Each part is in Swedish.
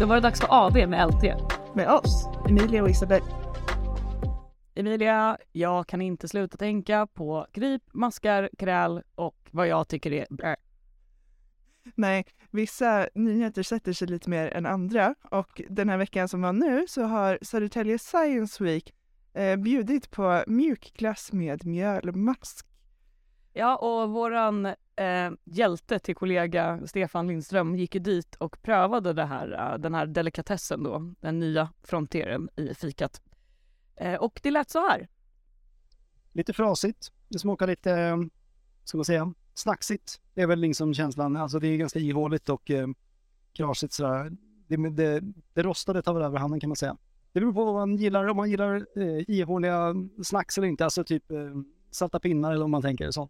Då var det dags för AV med LT. Med oss, Emilia och Isabel. Emilia, jag kan inte sluta tänka på grip, maskar, kräl och vad jag tycker är blä. Nej, vissa nyheter sätter sig lite mer än andra och den här veckan som var nu så har Södertälje Science Week eh, bjudit på mjukglass med mjölmask. Ja, och våran eh, hjälte till kollega Stefan Lindström gick ju dit och prövade det här, eh, den här delikatessen då, den nya fronteren i fikat. Eh, och det lät så här. Lite frasigt. Det smakar lite, eh, ska man säga, snacksigt. Det är väl liksom känslan. Alltså det är ganska ihåligt och eh, krasigt sådär. Det, det, det rostade tar väl över handen kan man säga. Det beror på vad man gillar, om man gillar eh, ihåliga snacks eller inte. Alltså typ eh, salta pinnar eller om man tänker så.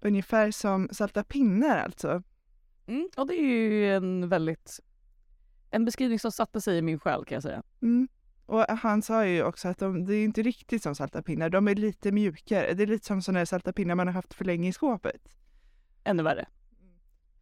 Ungefär som salta pinnar alltså. Mm, och det är ju en väldigt, en beskrivning som satte sig i min själ kan jag säga. Mm. Och han sa ju också att de, det är inte riktigt som salta pinnar, de är lite mjukare. Det är lite som sådana salta pinnar man har haft för länge i skåpet. Ännu värre.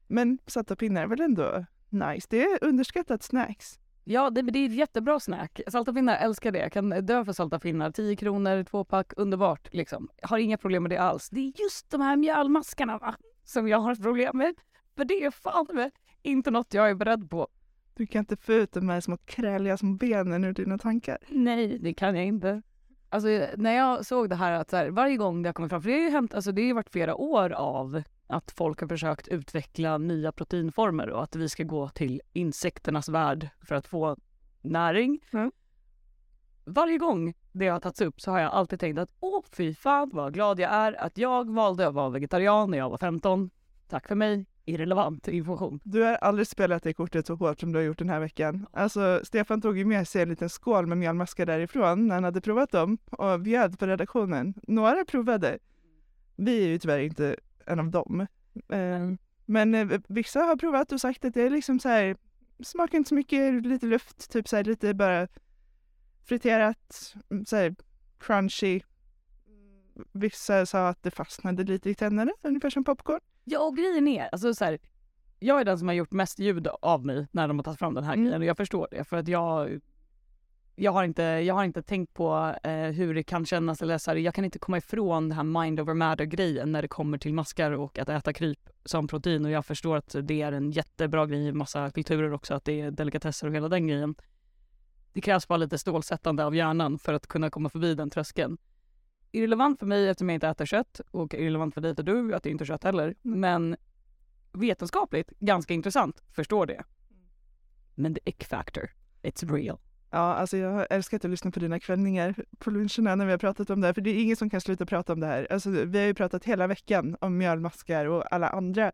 Men salta pinnar är väl ändå nice? Det är underskattat snacks. Ja, det, det är ett jättebra snack. Salta pinnar, älskar det. Jag kan dö för salta pinnar. 10 kronor, två pack, underbart. Liksom. Jag har inga problem med det alls. Det är just de här mjölmaskarna va? som jag har problem med. För det är fan med inte något jag är beredd på. Du kan inte få ut de här små kräliga små benen ur dina tankar. Nej, det kan jag inte. Alltså när jag såg det här att så här, varje gång det har kommit fram, för det har ju hänt, alltså det har varit flera år av att folk har försökt utveckla nya proteinformer och att vi ska gå till insekternas värld för att få näring. Mm. Varje gång det har tagits upp så har jag alltid tänkt att åh fy fan vad glad jag är att jag valde att vara vegetarian när jag var 15. Tack för mig, irrelevant information. Du har aldrig spelat det kortet så hårt som du har gjort den här veckan. Alltså, Stefan tog ju med sig en liten skål med mjölmaskar därifrån när han hade provat dem och bjöd på redaktionen. Några provade. Vi är ju tyvärr inte en av dem. Eh, men eh, vissa har provat och sagt att det är liksom så här, smakar inte så mycket, lite luft, typ så här lite bara friterat, så här crunchy. Vissa sa att det fastnade lite i tänderna, ungefär som popcorn. Ja, och grejen är, alltså så här, jag är den som har gjort mest ljud av mig när de har tagit fram den här Mm. grejen och jag förstår det för att jag jag har inte, jag har inte tänkt på eh, hur det kan kännas eller så här, jag kan inte komma ifrån den här mind over matter grejen när det kommer till maskar och att äta kryp som protein och jag förstår att det är en jättebra grej i massa kulturer också att det är delikatesser och hela den grejen. Det krävs bara lite stålsättande av hjärnan för att kunna komma förbi den tröskeln. Irrelevant för mig eftersom jag inte äter kött och irrelevant för dig för du att du inte kött heller. Men vetenskapligt ganska intressant, förstår det. Men the ick factor, it's real. Ja, alltså jag har älskat att lyssna på dina kvällningar på luncherna när vi har pratat om det här, för det är ingen som kan sluta prata om det här. Alltså, vi har ju pratat hela veckan om mjölmaskar och alla andra.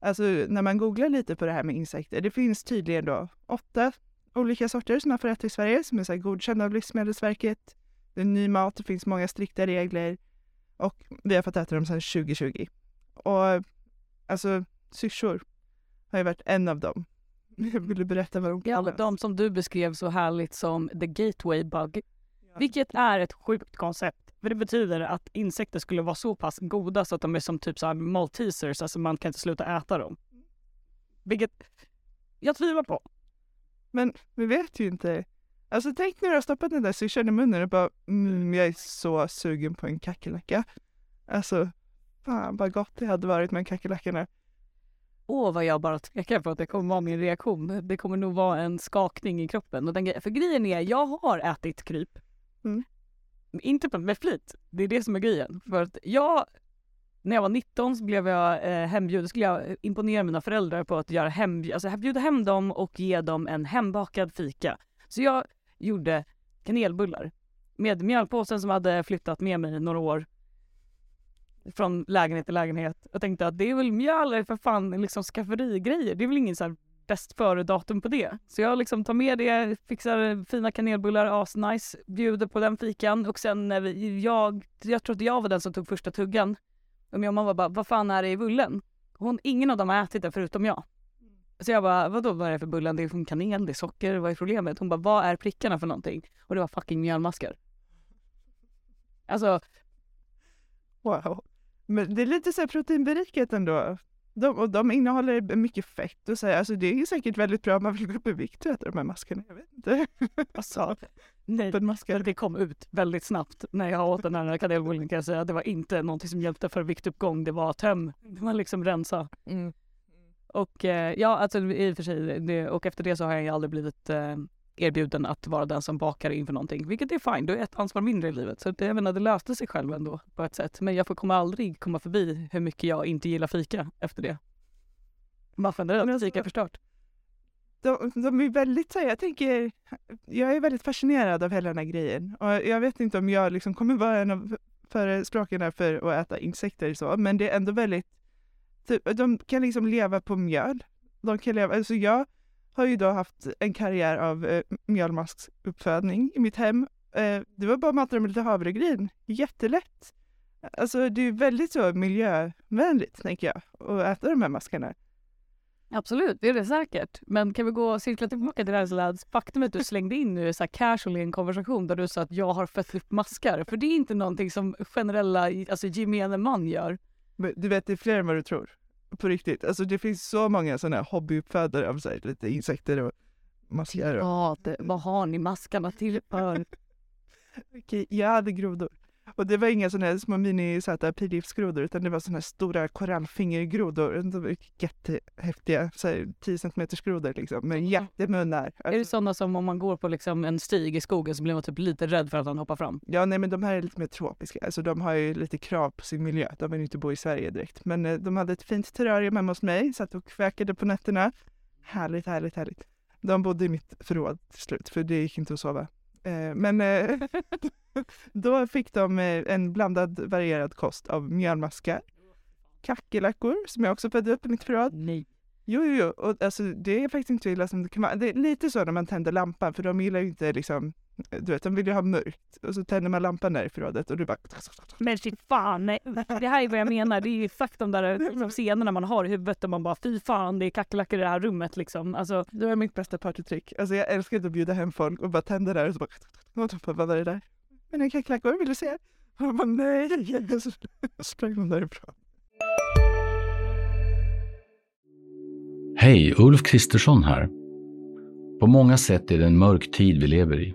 Alltså när man googlar lite på det här med insekter, det finns tydligen då åtta olika sorter som man får äta i Sverige som är så här godkända av Livsmedelsverket. Det är ny mat, det finns många strikta regler och vi har fått äta dem sedan 2020. Och alltså syrsor har ju varit en av dem. Vill du berätta vad de Ja, kallas? de som du beskrev så härligt som the gateway bug. Vilket är ett sjukt koncept. För det betyder att insekter skulle vara så pass goda så att de är som typ så här maltesers, alltså man kan inte sluta äta dem. Vilket jag tvivlar på. Men vi vet ju inte. Alltså tänk när du har stoppat den där syrsan i munnen och bara mm, jag är så sugen på en kackerlacka. Alltså fan vad gott det hade varit med kackerlackorna. Åh, vad jag bara tvekar på att det kommer vara min reaktion. Det kommer nog vara en skakning i kroppen. Och den, för grejen är, jag har ätit kryp. Mm. Inte med flit. Det är det som är grejen. För att jag, när jag var 19 så blev jag eh, hembjuden, skulle jag imponera mina föräldrar på att göra hem, alltså bjuda hem dem och ge dem en hembakad fika. Så jag gjorde kanelbullar med mjölpåsen som hade flyttat med mig några år från lägenhet till lägenhet. och tänkte att det är väl mjöl är för fan liksom skafferigrejer. Det är väl ingen så här bäst före-datum på det. Så jag liksom tar med det, fixar fina kanelbullar, asnice, bjuder på den fikan och sen när vi, jag, jag tror att jag var den som tog första tuggan. Och min mamma bara, vad fan är det i bullen? Hon, ingen av dem har ätit det förutom jag. Så jag bara, vadå vad är det för bullen? Det är från kanel, det är socker, vad är problemet? Hon bara, vad är prickarna för någonting? Och det var fucking mjölmaskar. Alltså, Wow. Men det är lite så här proteinberikat ändå. De, och de innehåller mycket fett och så här, alltså det är säkert väldigt bra om man vill gå upp i vikt och äta de här maskarna. Jag vet inte. Alltså, nej. Det kom ut väldigt snabbt när jag åt den här kanelbullen kan jag säga. Det var inte någonting som hjälpte för viktuppgång. Det var töm. Det var liksom rensa. Mm. Och eh, ja, alltså i och för sig. Det, och efter det så har jag aldrig blivit eh, erbjuden att vara den som bakar inför någonting. Vilket är fine. Då är ett ansvar mindre i livet. Så det, jag menar, det löste sig själv ändå på ett sätt. Men jag får kommer aldrig komma förbi hur mycket jag inte gillar fika efter det. Bara generellt, alltså- fika är förstört. De, de är väldigt så jag tänker, jag är väldigt fascinerad av hela den här grejen. Och jag vet inte om jag liksom kommer vara en av förespråkarna för att äta insekter så, men det är ändå väldigt, typ, de kan liksom leva på mjöl. De kan leva, alltså jag har ju då haft en karriär av eh, mjölmasksuppfödning i mitt hem. Eh, det var bara att mata med lite havregryn, jättelätt. Alltså det är väldigt så miljövänligt tänker jag, att äta de här maskarna. Absolut, det är det säkert. Men kan vi gå och cirkla tillbaka till det här Lads? Faktumet du slängde in nu så här casual i en konversation där du sa att jag har fött upp maskar. För det är inte någonting som generella, alltså gemene man gör. Men du vet, det är fler än vad du tror. På riktigt. Alltså det finns så många sådana här hobbyuppfödare av så här, lite insekter och maskar. Och... Ja, det, vad har ni maskarna till för? Okej, jag hade grodor. Och det var inga sådana här små mini söta pilgiftsgrodor utan det var sådana här stora korallfingergrodor. De var jättehäftiga, så här 10 centimeters grodor liksom, med jättemunnar. Är det sådana som om man går på liksom en stig i skogen så blir man typ lite rädd för att han hoppar fram? ja, nej men de här är lite mer tropiska. Alltså de har ju lite krav på sin miljö. De vill inte bo i Sverige direkt. Men eh, de hade ett fint terrarium hemma hos mig, satt och kväkade på nätterna. Härligt, härligt, härligt. De bodde i mitt förråd till slut, för det gick inte att sova. Eh, men eh, då fick de eh, en blandad varierad kost av mjölmaskar, kackerlackor som jag också födde upp i mitt förråd. Nej. Jo, jo, jo. Och alltså, det är faktiskt inte så illa som det kan vara. Det är lite så när man tänder lampan, för de gillar ju inte liksom, du vet, de vill ju ha mörkt. Och så tänder man lampan där i förrådet och du bara... Men fy fan, nej. Det här är vad jag menar. Det är ju exakt de där liksom, scenerna man har i huvudet där man bara fy fan, det är kackerlackor i det här rummet liksom. Alltså, Det var mitt bästa partytrick. Alltså jag älskar att bjuda hem folk och bara tända där och så bara... Och de bara, vad var det där? Mina kackerlackor, vill du se? Och jag bara, nej! Så sprang de därifrån. Hej, Ulf Kristersson här. På många sätt är det en mörk tid vi lever i.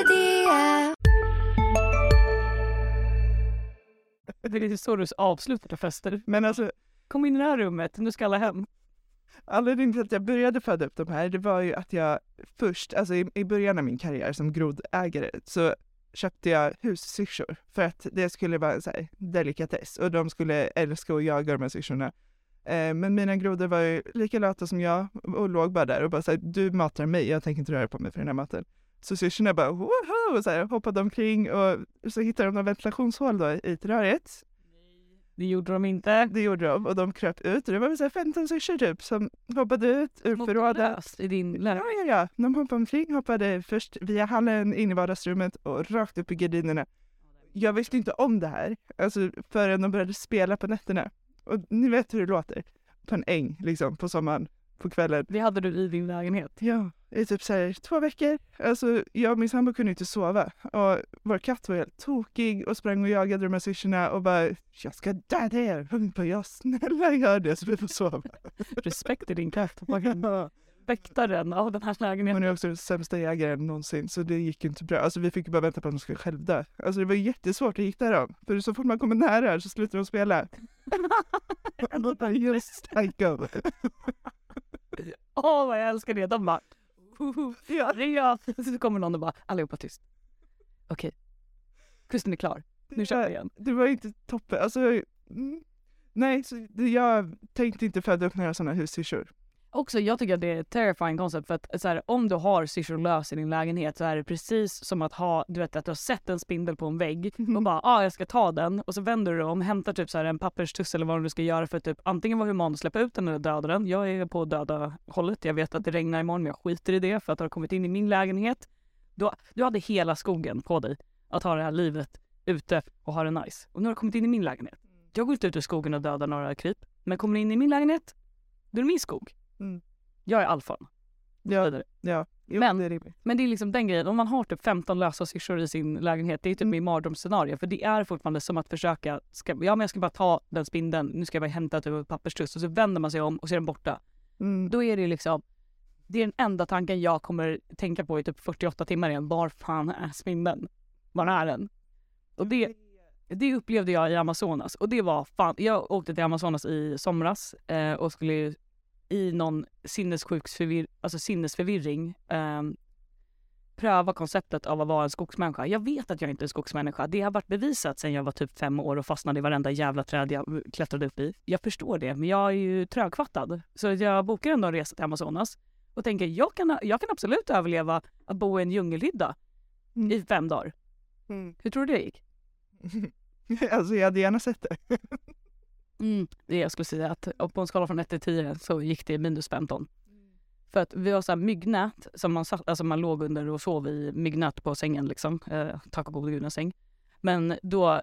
Det är lite så du avslutar fester. Men alltså, Kom in i det här rummet, nu ska alla hem. anledningen till att jag började föda upp de här, det var ju att jag först, alltså i, i början av min karriär som grodägare, så köpte jag hussyrsor för att det skulle vara en delikatess och de skulle älska att jaga de här syrsorna. Eh, men mina grodor var ju lika lata som jag och låg bara där och bara såhär, du matar mig, jag tänker inte röra på mig för den här maten. Så syrsorna bara woho, så här, hoppade omkring och så hittade de några ventilationshål då i terrariet. Det gjorde de inte. Det gjorde de och de kröp ut och det var väl så här 15 syrsor typ som hoppade ut ur förrådet. I din Ja, lägenhet. ja, ja. De hoppade omkring, hoppade först via hallen in i vardagsrummet och rakt upp i gardinerna. Jag visste inte om det här alltså, förrän de började spela på nätterna. Och ni vet hur det låter. På en äng, liksom, på sommaren, på kvällen. Det hade du i din lägenhet. Ja, i typ så här, två veckor. Alltså, jag och min sambo kunde inte sova. Och vår katt var helt tokig och sprang och jagade de här syrsorna och bara “Jag ska döda er!” Hon bara “Ja, snälla gör det så vi får sova”. Respekt till din katt. Väktaren av den här Hon lägenheten. är också den sämsta jägaren någonsin så det gick inte bra. Alltså vi fick ju bara vänta på att de skulle självdö. Alltså det var jättesvårt att hitta dem. För så fort man kommer nära så slutar de spela. Just psycho. Åh vad jag älskar det. De bara ja, det är jag. Så kommer någon och bara allihopa tyst. Okej. Kusten är klar. Nu kör vi igen. Det var inte toppen. Alltså, mm, nej, så jag tänkte inte föda upp några sådana hussyrsor. Också, jag tycker att det är ett terrifying concept för att så här, om du har syrsor lös i din lägenhet så är det precis som att ha, du vet att du har sett en spindel på en vägg och bara ah, jag ska ta den och så vänder du dig om, hämtar typ så här en papperstuss eller vad du ska göra för att typ antingen vara human och släppa ut den eller döda den. Jag är på döda hållet. Jag vet att det regnar imorgon men jag skiter i det för att det har kommit in i min lägenhet. Du, du hade hela skogen på dig att ha det här livet ute och ha det nice. Och nu har det kommit in i min lägenhet. Jag går inte ut ur skogen och dödar några kryp. Men kommer det in i min lägenhet, då är det min skog. Mm. Jag är alfan. Ja, Vidare. ja. Jo, Men- det är rimligt. Men det är liksom den grejen, om man har typ 15 lösa syrsor i sin lägenhet, det är typ Mm. min mardrömsscenario. För det är fortfarande som att försöka, ska, ja men jag ska bara ta den spindeln, nu ska jag bara hämta typ ett papperstuss och så vänder man sig om och så är den borta. Mm. Då är det liksom, det är den enda tanken jag kommer tänka på i typ 48 timmar igen. Var fan är spindeln? Var är den? Och det, det upplevde jag i Amazonas och det var fan, jag åkte till Amazonas i somras eh, och skulle i någon sinnessjuksförvir, alltså sinnesförvirring eh, pröva konceptet av att vara en skogsmänniska. Jag vet att jag inte är en skogsmänniska. Det har varit bevisat sedan jag var typ fem år och fastnade i varenda jävla träd jag klättrade upp i. Jag förstår det, men jag är ju trögfattad. Så jag bokar ändå en resa till Amazonas och tänker jag kan, jag kan absolut överleva att bo i en djungelhydda Mm. i fem dagar. Mm. Hur tror du det gick? alltså jag hade gärna sett det. Mm. Jag skulle säga att på en skala från 1 till 10 så gick det minus 15. För att vi har så här myggnät som man, satt, alltså man låg under och sov i myggnät på sängen liksom. Eh, tack och gode en säng. Men då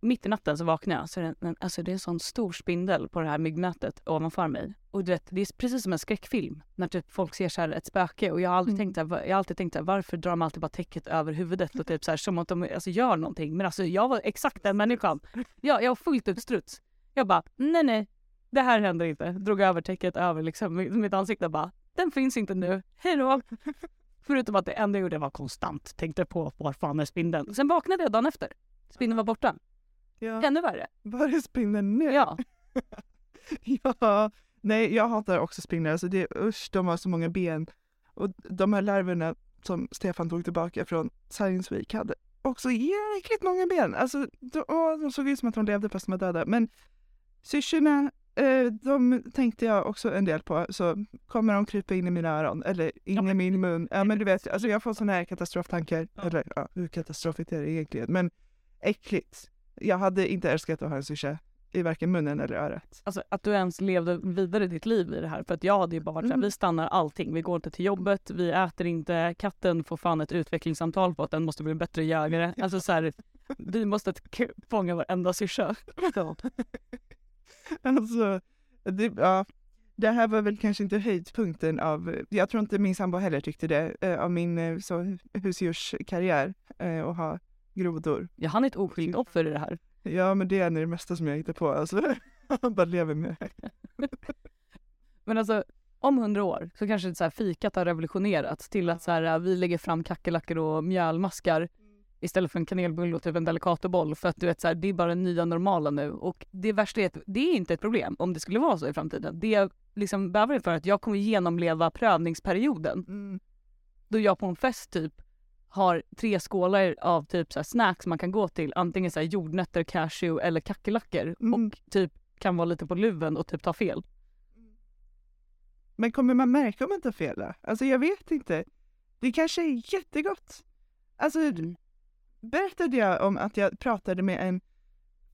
mitt i natten så vaknade jag så är det, en, alltså det är en sån stor spindel på det här myggnätet ovanför mig. Och du vet, det är precis som en skräckfilm när typ folk ser så här ett spöke och jag har alltid Mm. tänkt här, jag har alltid tänkt här, varför drar de alltid bara täcket över huvudet och typ så här som att de alltså, gör någonting. Men alltså jag var exakt den människan. Jag, jag var fullt ut struts. Jag bara, nej nej, det här händer inte. Drog över täcket över liksom mitt mitt ansikte bara, den finns inte nu, hejdå. Förutom att det enda jag gjorde var konstant tänkte på var fan är spindeln. Sen vaknade jag dagen efter. Spindeln var borta. Ja. Ännu värre. Var är spindeln nu? Ja. ja. Nej, jag hatar också spindlar. Alltså det, usch, de har så många ben. Och de här larverna som Stefan tog tillbaka från Science Week hade också jäkligt många ben. Alltså, de, åh, de såg ut som att de levde fast de var döda. Men syrsorna, eh, de tänkte jag också en del på. Så kommer de krypa in i mina öron eller in Ja. i min mun? Ja, men du vet, alltså jag får sådana här katastroftankar. Ja. Eller ja, hur katastrofigt är det egentligen? Men äckligt. Jag hade inte älskat att ha en syrsa i varken munnen eller örat. Alltså att du ens levde vidare ditt liv i det här. För att jag hade ju bara varit Mm. vi stannar allting. Vi går inte till jobbet, vi äter inte, katten får fan ett utvecklingssamtal på att den måste bli en bättre jägare. Alltså såhär, vi måste fånga varenda syrsa. Alltså, det, ja, det här var väl kanske inte höjdpunkten av, jag tror inte min sambo heller tyckte det, eh, av min eh, så, husdjurskarriär eh, att ha grodor. Ja, han är ett oskyldigt offer i det här. Ja, men det är det mesta som jag hittar på. Alltså, han bara lever med det. Men alltså om hundra år så kanske så här, fikat har revolutionerats till att så här, vi lägger fram kackerlackor och mjölmaskar istället för en kanelbulle och typ en delicatoboll för att du vet så här, det är bara den nya normala nu och det värsta är att det är inte ett problem om det skulle vara så i framtiden. Det jag liksom bävar inför är att jag kommer genomleva prövningsperioden Mm. då jag på en fest typ har tre skålar av typ så snacks man kan gå till, antingen så jordnötter, cashew eller kackerlackor Mm. och typ kan vara lite på luven och typ ta fel. Men kommer man märka om man tar fel då? Alltså jag vet inte. Det kanske är jättegott. Alltså Mm berättade jag om att jag pratade med en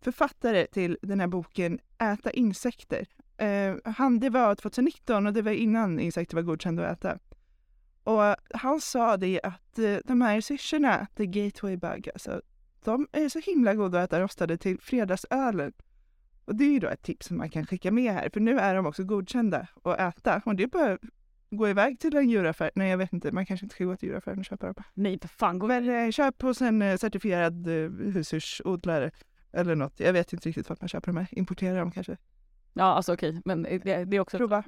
författare till den här boken Äta insekter. Eh, han, det var 2019 och det var innan insekter var godkända att äta. Och han sa det att eh, de här syrsorna, the gateway bug, alltså, de är så himla goda att äta rostade till fredagsölen. Och det är ju då ett tips som man kan skicka med här, för nu är de också godkända att äta. Och det är bara gå iväg till en djuraffär. Nej, jag vet inte, man kanske inte ska gå till djuraffären och köpa dem. Nej för fan, gå Men eh, köp hos en eh, certifierad eh, husdjursodlare eller något. Jag vet inte riktigt vart man köper dem här. Importera dem kanske. Ja alltså okej, men det, det är också... Prova.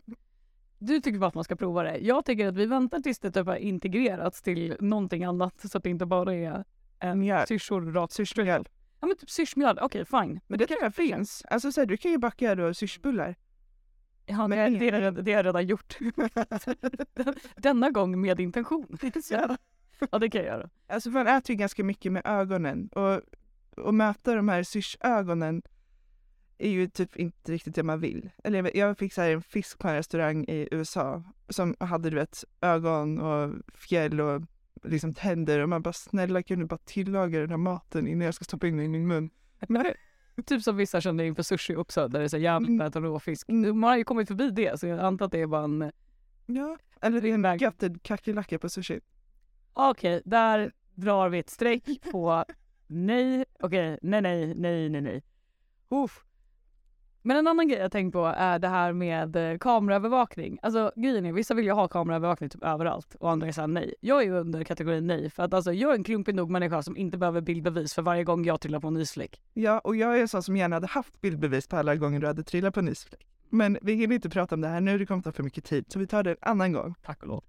Du tycker bara att man ska prova det. Jag tycker att vi väntar tills det typ har integrerats till någonting annat så att det inte bara är en syrsor rakt. Syrsmjöl. Ja men typ syrsmjöl, okej fine. Men det tror jag finns. Alltså så här, du kan ju baka då syrsbullar. Ja, Men det, det, är, det har jag redan gjort. Denna gång med intention. Ja. Ja det kan jag göra. Alltså man äter ju ganska mycket med ögonen och, och möta de här syrsögonen är ju typ inte riktigt det man vill. Eller jag fick så här en fisk på en restaurang i USA som hade du vet ögon och fjäll och liksom tänder och man bara snälla kan du bara tillaga den här maten innan jag ska stoppa in den i min mun. Men, Typ som vissa känner inför sushi också där det är så här järnfett och råfisk. Mm. Man har ju kommit förbi det så jag antar att det är bara en... ja, eller det är en gutted kackerlacka på sushi. Okej, där drar vi ett streck på nej. Okej, nej, nej, nej, nej, nej. Uff. Men en annan grej jag tänkt på är det här med eh, kameraövervakning. Alltså grejen är, vissa vill ju ha kameraövervakning typ överallt och andra är såhär nej. Jag är ju under kategorin nej för att alltså jag är en klumpig nog människa som inte behöver bildbevis för varje gång jag trillar på en isfläck. Ja, och jag är en sån som gärna hade haft bildbevis på alla gånger du hade trillat på en isfläck. Men vi hinner inte prata om det här nu, det kommer ta för mycket tid, så vi tar det en annan gång. Tack och lov.